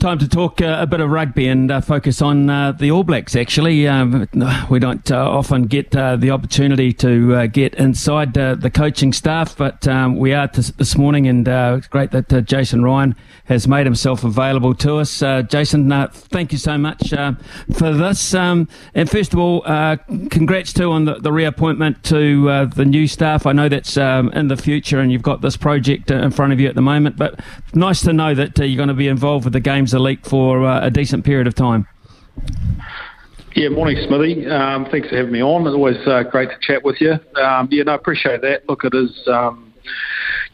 Time to talk uh, a bit of rugby and uh, focus on uh, the All Blacks. Actually, um, we don't uh, often get uh, the opportunity to uh, get inside the coaching staff, but um, we are this morning, and it's great that Jason Ryan has made himself available to us. Jason, thank you so much for this. Um, and first of all, congrats too on the, the reappointment to the new staff. I know that's um, in the future, and you've got this project in front of you at the moment, but nice to know that you're going to be involved with the games Games Elite for uh, a decent period of time. Yeah, morning, Smithy. Um, thanks for having me on. It's always uh, great to chat with you. Um, yeah, no, I appreciate that. Look, it is, um,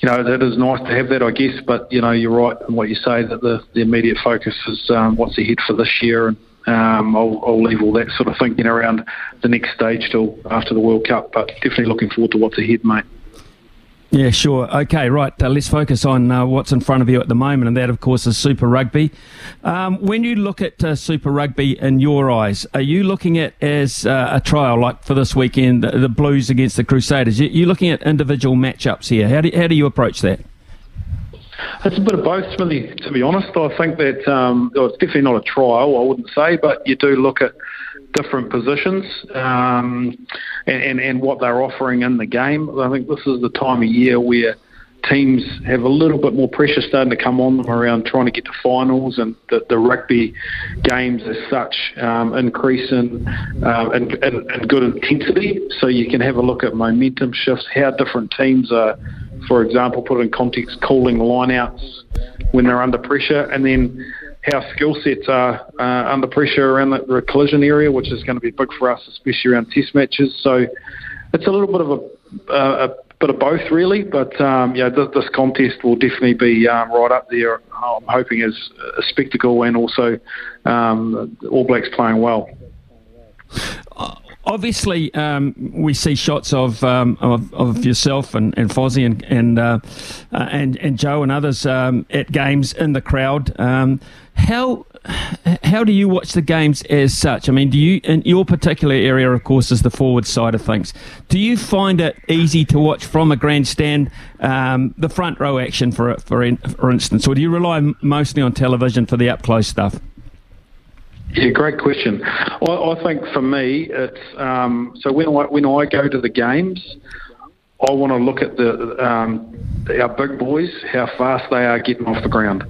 you know, it is nice to have that, I guess. But you know, you're right in what you say that the, the immediate focus is um, what's ahead for this year, and um, I'll, I'll leave all that sort of thinking around the next stage till after the World Cup. But definitely looking forward to what's ahead, mate. Yeah, sure. Okay, right. Uh, let's focus on uh, what's in front of you at the moment, and that, of course, is Super Rugby. Um, when you look at uh, Super Rugby in your eyes, are you looking at as uh, a trial, like for this weekend, the, the Blues against the Crusaders? You, are looking at individual matchups here. How do, how do you approach that? It's a bit of both, Smithy, to be honest. I think that um, it's definitely not a trial, I wouldn't say, but you do look at different positions um, and, and, and what they're offering in the game. I think this is the time of year where teams have a little bit more pressure starting to come on them around trying to get to finals and the, the rugby games as such um, increase in, uh, in, in, in, good intensity. So you can have a look at momentum shifts, how different teams are, for example, put in context, calling lineouts when they're under pressure, and then how skill sets are uh, under pressure around the, collision area, which is going to be big for us, especially around test matches. So it's a little bit of a, uh, a bit of both, really. But um, yeah, this, this, contest will definitely be um, right up there. I'm hoping as a spectacle and also um, All Blacks playing well. Obviously, um, we see shots of um, of, of, yourself and, and Fozzie and and, uh, uh, and, and Joe and others um, at games in the crowd. Um, how how do you watch the games as such? I mean, do you in your particular area, of course, is the forward side of things. Do you find it easy to watch from a grandstand, um, the front row action, for for for instance, or do you rely mostly on television for the up close stuff? Yeah, great question. I, I think for me, it's um, so when I when I go to the games, I want to look at the um, our big boys, how fast they are getting off the ground,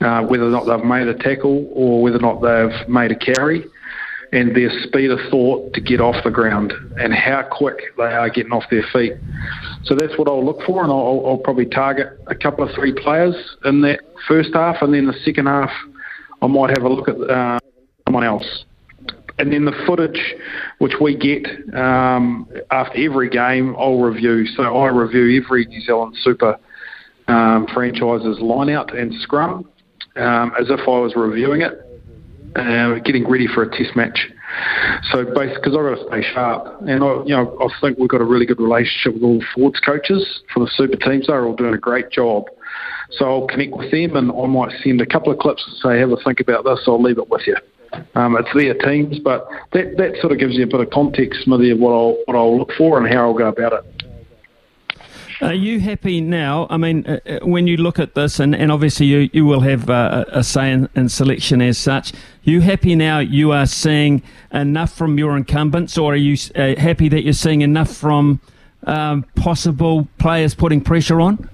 uh, whether or not they've made a tackle or whether or not they've made a carry, and their speed of thought to get off the ground and how quick they are getting off their feet. So that's what I'll look for, and I'll, I'll probably target a couple of three players in that first half, and then the second half, I might have a look at. Uh, someone else. And then the footage which we get um, after every game, I'll review. So I review every New Zealand Super um, franchise's line-out and scrum um, as if I was reviewing it, uh, getting ready for a test match. So basically, because I've got to stay sharp, and I, you know, I think we've got a really good relationship with all the forwards coaches for the super teams. They're all doing a great job. So I'll connect with them, and I might send a couple of clips and say, "Have a think about this." I'll leave it with you. Um, it's their teams, but that, that sort of gives you a bit of context, Smithy, of what I'll, what I'll look for and how I'll go about it. Are you happy now? I mean, uh, uh, when you look at this, and, and obviously you, you will have uh, a say in, in, selection as such, you happy now you are seeing enough from your incumbents, or are you uh, happy that you're seeing enough from um, possible players putting pressure on?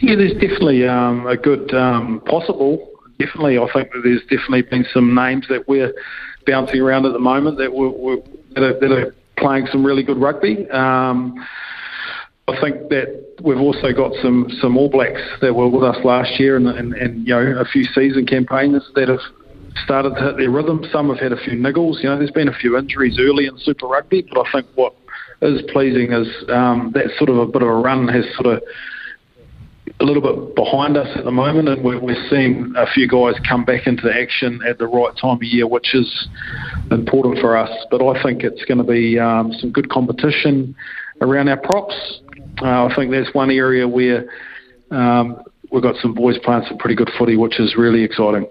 Yeah, there's definitely um, a good um, possible definitely, I think that there's definitely been some names that we're bouncing around at the moment that, we're, we're, that, are, that are, playing some really good rugby. Um, I think that we've also got some, some All Blacks that were with us last year and, and, and you know a few season campaigners that have started to hit their rhythm. Some have had a few niggles. You know, there's been a few injuries early in Super Rugby, but I think what is pleasing is um, that sort of a bit of a run has sort of a little bit behind us at the moment, and we're, we're seeing a few guys come back into action at the right time of year, which is important for us. But I think it's going to be um, some good competition around our props. Uh, I think there's one area where um, we've got some boys playing some pretty good footy, which is really exciting.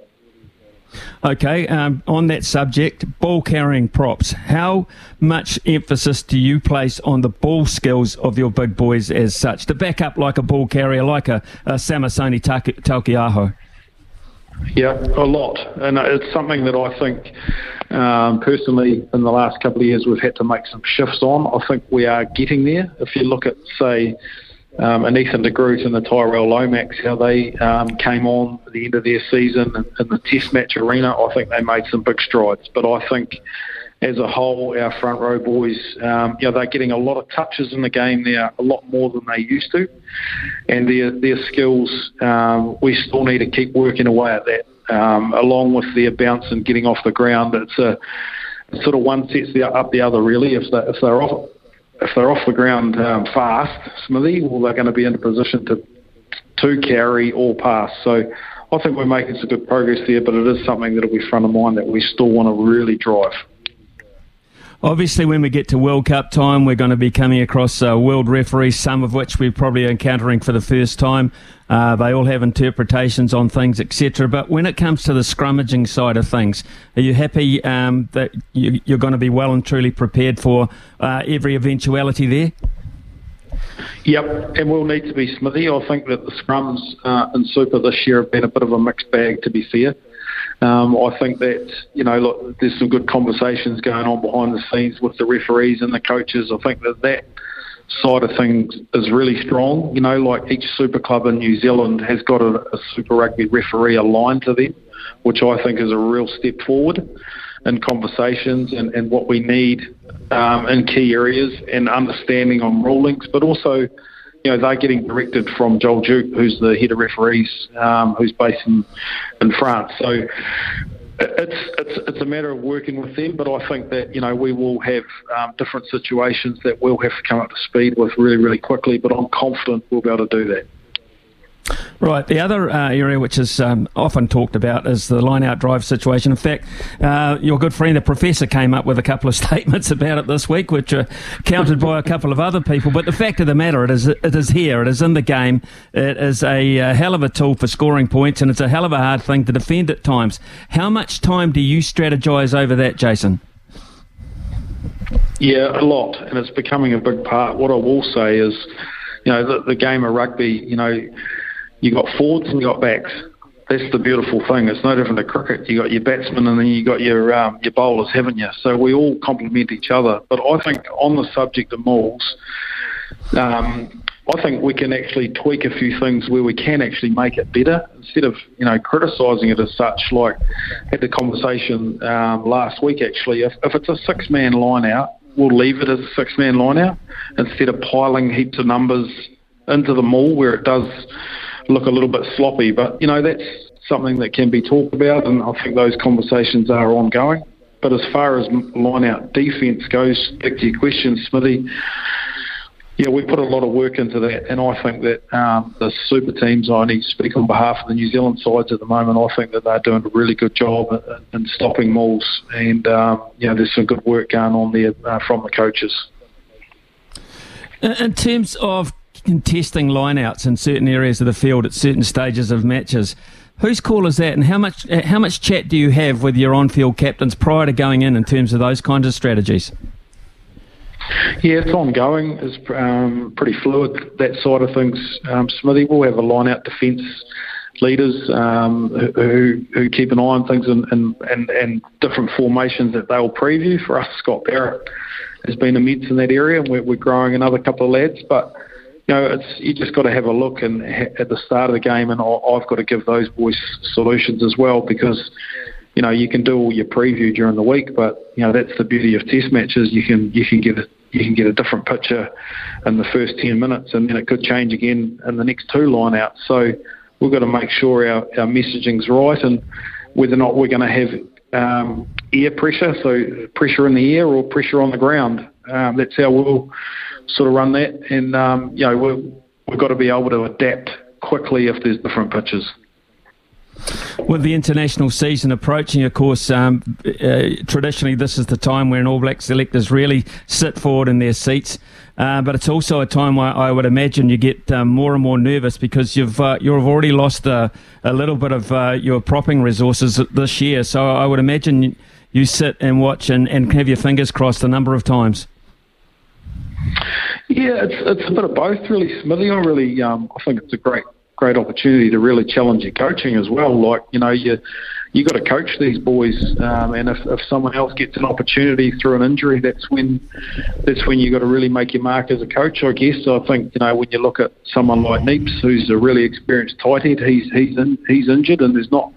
Okay, um, on that subject, ball carrying props. How much emphasis do you place on the ball skills of your big boys as such to back up like a ball carrier, like a, a Samisoni Taukei'aho? Yeah, a lot, and it's something that I think um, personally in the last couple of years we've had to make some shifts on. I think we are getting there. If you look at, say, um, and Ethan de Groot and the Tyrell Lomax, how they um, came on at the end of their season in, in the Test match arena, I think they made some big strides. But I think as a whole, our front row boys, um, you know, they're getting a lot of touches in the game now, a lot more than they used to, and their their skills, um, we still need to keep working away at that. Um, along with their bounce and getting off the ground, it's a sort of one sets the, up the other really. If they if they're off if they're off the ground um, fast, Smithy, well, they're going to be in a position to to carry or pass. So I think we're making some good progress there, but it is something that will be front of mind that we still want to really drive. Obviously, when we get to World Cup time, we're going to be coming across uh, world referees, some of which we're probably encountering for the first time. Uh, they all have interpretations on things, etc. But when it comes to the scrummaging side of things, are you happy um, that you, are going to be well and truly prepared for uh, every eventuality there? Yep, and we'll need to be Smithy. I think that the scrums uh, in Super this year have been a bit of a mixed bag, to be fair. Um, I think that you know, look, there's some good conversations going on behind the scenes with the referees and the coaches. I think that that side of things is really strong. You know, like each super club in New Zealand has got a, a Super Rugby referee aligned to them, which I think is a real step forward in conversations and, and what we need um, in key areas and understanding on rulings, but also you know, they're getting directed from Joël Jutge, who's the head of referees, um, who's based in, in France. So it's it's it's a matter of working with them, but I think that you know we will have um, different situations that we'll have to come up to speed with really really quickly. But I'm confident we'll be able to do that. Right. The other uh, area which is um, often talked about is the line out drive situation. In fact, uh, your good friend, the professor, came up with a couple of statements about it this week, which are countered by a couple of other people. But the fact of the matter, it is, it is here. It is in the game. It is a, a hell of a tool for scoring points, and it's a hell of a hard thing to defend at times. How much time do you strategise over that, Jason? Yeah, a lot, and it's becoming a big part. What I will say is, you know, the, the game of rugby, you know you got forwards and you got backs. That's the beautiful thing. It's no different to cricket. You got your batsmen and then you got your um, your bowlers, haven't you? So we all complement each other. But I think on the subject of mauls, um, I think we can actually tweak a few things where we can actually make it better instead of you know criticising it as such. Like had the conversation um, last week actually. If, if it's a six man line out, we'll leave it as a six man line out instead of piling heaps of numbers into the maul where it does look a little bit sloppy. But, you know, that's something that can be talked about, and I think those conversations are ongoing. But as far as line out defence goes, back to your question, Smithy, yeah, we put a lot of work into that, and I think that um, the super teams, I to speak on behalf of the New Zealand sides at the moment, I think that they're doing a really good job in, stopping mauls, and um, you know, there's some good work going on there uh, from the coaches. In terms of contesting lineouts in certain areas of the field at certain stages of matches. Whose call is that, and how much how much chat do you have with your on-field captains prior to going in in terms of those kinds of strategies? Yeah, it's ongoing. It's um, pretty fluid that side of things. Um, Smithy will have a line-out defence leaders um, who, who keep an eye on things and, and, and, and different formations that they'll preview. For us, Scott Barrett has been immense in that area, and we're, we're growing another couple of lads, but you know, it's you just got to have a look and at the start of the game, and I've got to give those boys solutions as well because you know you can do all your preview during the week, but you know that's the beauty of Test matches. You can you can get a you can get a different picture in the first ten minutes, and then it could change again in the next two line outs. So we've got to make sure our our messaging's right, and whether or not we're going to have um, air pressure, so pressure in the air or pressure on the ground. Um, that's how we'll sort of run that. And um, you know, we've, we've got to be able to adapt quickly if there's different pitches. With the international season approaching, of course, um, uh, traditionally this is the time when All Black selectors really sit forward in their seats. Uh, but it's also a time where I would imagine you get um, more and more nervous because you've uh, you've already lost a, a little bit of uh, your propping resources this year. So I would imagine you sit and watch and, and have your fingers crossed a number of times. Yeah, it's it's a bit of both, really, Smithy. I really um, I think it's a great great opportunity to really challenge your coaching as well. Like you know, you you got to coach these boys, um, and if, if someone else gets an opportunity through an injury, that's when that's when you got to really make your mark as a coach. I guess. So I think you know when you look at someone like Neeps, who's a really experienced tight head, he's he's in, he's injured, and there's not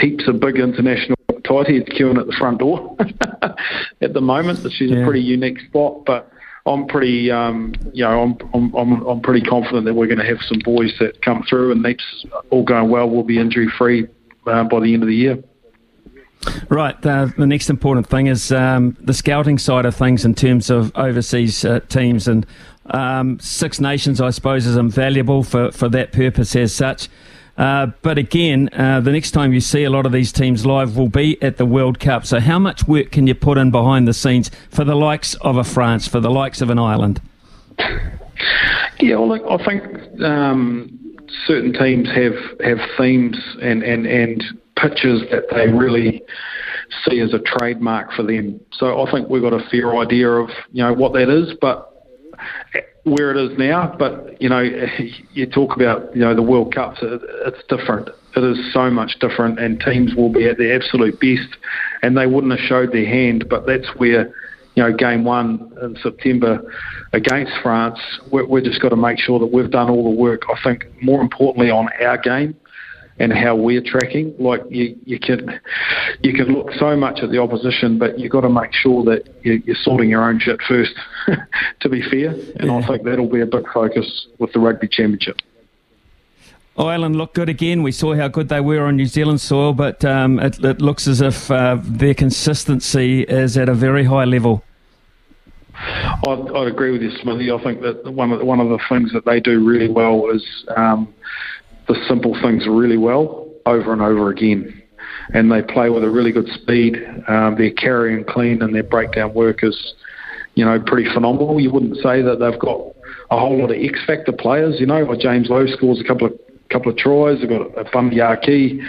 heaps of big international tight heads queuing at the front door at the moment, is yeah. a pretty unique spot, but I'm pretty, um, you know, I'm, I'm, I'm, I'm pretty confident that we're going to have some boys that come through, and that's all going well. We'll be injury free uh, by the end of the year. Right. Uh, the next important thing is um, the scouting side of things in terms of overseas uh, teams and um, Six Nations, I suppose, is invaluable for, for that purpose as such. Uh, but again, uh, the next time you see a lot of these teams live will be at the World Cup. So, how much work can you put in behind the scenes for the likes of a France, for the likes of an Ireland? Yeah, well, look, I think um, certain teams have, have themes and, and, and pitches that they really see as a trademark for them. So I think we've got a fair idea of you know what that is, but where it is now, but you know, you talk about you know the World Cups. It's different. It is so much different, and teams will be at their absolute best, and they wouldn't have showed their hand. But that's where you know game one in September against France, we're just got to make sure that we've done all the work. I think more importantly on our game and how we're tracking. Like you, you can you can look so much at the opposition, but you've got to make sure that you're, you're sorting your own shit first. to be fair, and yeah. I think that'll be a big focus with the rugby championship. Ireland look good again. We saw how good they were on New Zealand soil, but um, it, it, looks as if uh, their consistency is at a very high level. I'd, I'd, agree with you, Smithy. I think that one of the, one of the things that they do really well is um, the simple things really well over and over again. And they play with a really good speed. Um, their carry and clean and their breakdown work is, you know, pretty phenomenal. You wouldn't say that they've got a whole lot of X factor players. You know, like James Lowe scores a couple of couple of tries. They've got a Bundee Aki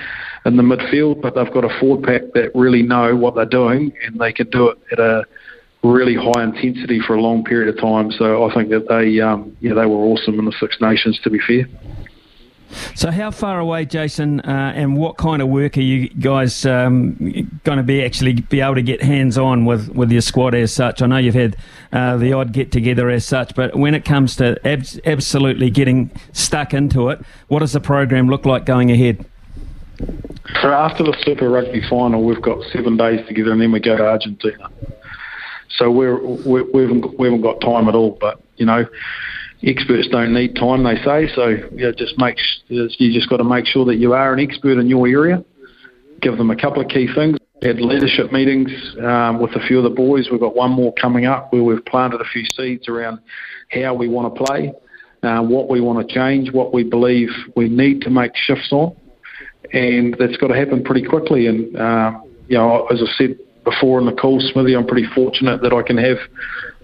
in the midfield, but they've got a forward pack that really know what they're doing and they can do it at a really high intensity for a long period of time. So I think that they, um, yeah, they were awesome in the Six Nations. To be fair. So, how far away, Jason, uh, and what kind of work are you guys um, going to be actually be able to get hands on with, with your squad as such? I know you've had uh, the odd get together as such, but when it comes to abs- absolutely getting stuck into it, what does the program look like going ahead? So, after the Super Rugby final, we've got seven days together, and then we go to Argentina. So we're, we're we haven't, we haven't got time at all, but you know experts don't need time, they say. So you just make you just got to make sure that you are an expert in your area. Give them a couple of key things. Had leadership meetings um, with a few of the boys. We've got one more coming up where we've planted a few seeds around how we want to play, uh, what we want to change, what we believe we need to make shifts on, and that's got to happen pretty quickly. And um, you know, as I said before in the call, Smithy, I'm pretty fortunate that I can have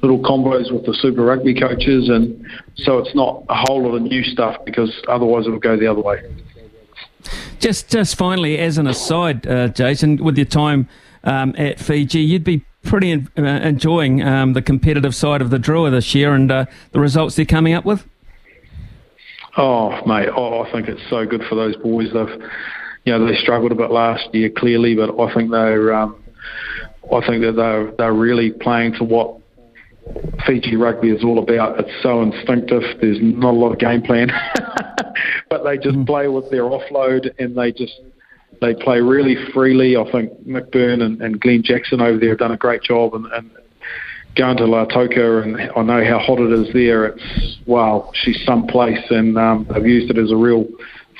little combos with the Super Rugby coaches, and so it's not a whole lot of new stuff because otherwise it will go the other way. Just, just finally, as an aside, uh, Jason, with your time um, at Fiji, you'd be pretty in, uh, enjoying um, the competitive side of the draw this year and uh, the results they're coming up with. Oh, mate, oh, I think it's so good for those boys. They've, you know, they struggled a bit last year, clearly, but I think they're, um, I think that they're they're really playing to what Fiji rugby is all about. It's so instinctive. There's not a lot of game plan, but they just mm. play with their offload and they just they play really freely. I think Mick Byrne and, and Glen Jackson over there have done a great job and, and going to Lautoka and I know how hot it is there. It's wow, she's someplace and um, they've used it as a real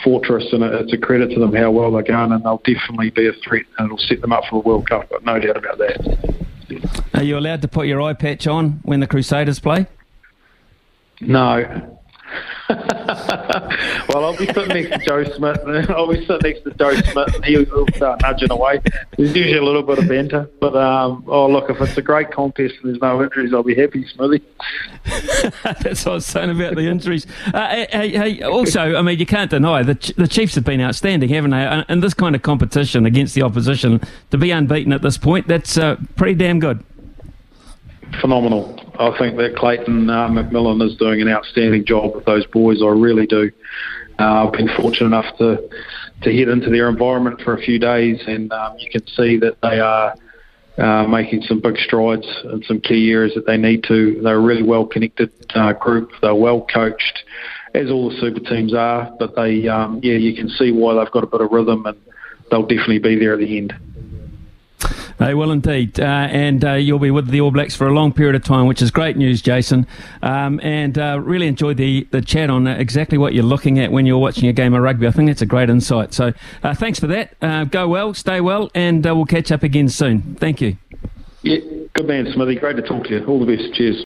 fortress and it's a credit to them how well they're going and they'll definitely be a threat and it'll set them up for the World Cup. But no doubt about that. Are you allowed to put your eye patch on when the Crusaders play? No. well, I'll be sitting next to Joe Schmidt. I'll be sitting next to Joe Schmidt, and he'll, he'll start nudging away. There's usually a little bit of banter, but um, oh look, if it's a great contest and there's no injuries, I'll be happy, Smithy. That's what I was saying about the injuries. Uh, hey, hey, also, I mean, you can't deny the the Chiefs have been outstanding, haven't they? In this kind of competition against the opposition, to be unbeaten at this point, that's uh, pretty damn good phenomenal. I think that Clayton uh, McMillan is doing an outstanding job with those boys. I really do. Uh, I've been fortunate enough to to head into their environment for a few days, and um, you can see that they are uh, making some big strides in some key areas that they need to. They're a really well connected uh, group. They're well coached, as all the super teams are. But they, um, yeah, you can see why they've got a bit of rhythm, and they'll definitely be there at the end. They will indeed. Uh, and uh, you'll be with the All Blacks for a long period of time, which is great news, Jason. Um, and uh, really enjoyed the, the chat on exactly what you're looking at when you're watching a game of rugby. I think that's a great insight. So uh, thanks for that. Uh, go well, stay well, and uh, we'll catch up again soon. Thank you. Yeah, good man, Smithy. Great to talk to you. All the best. Cheers.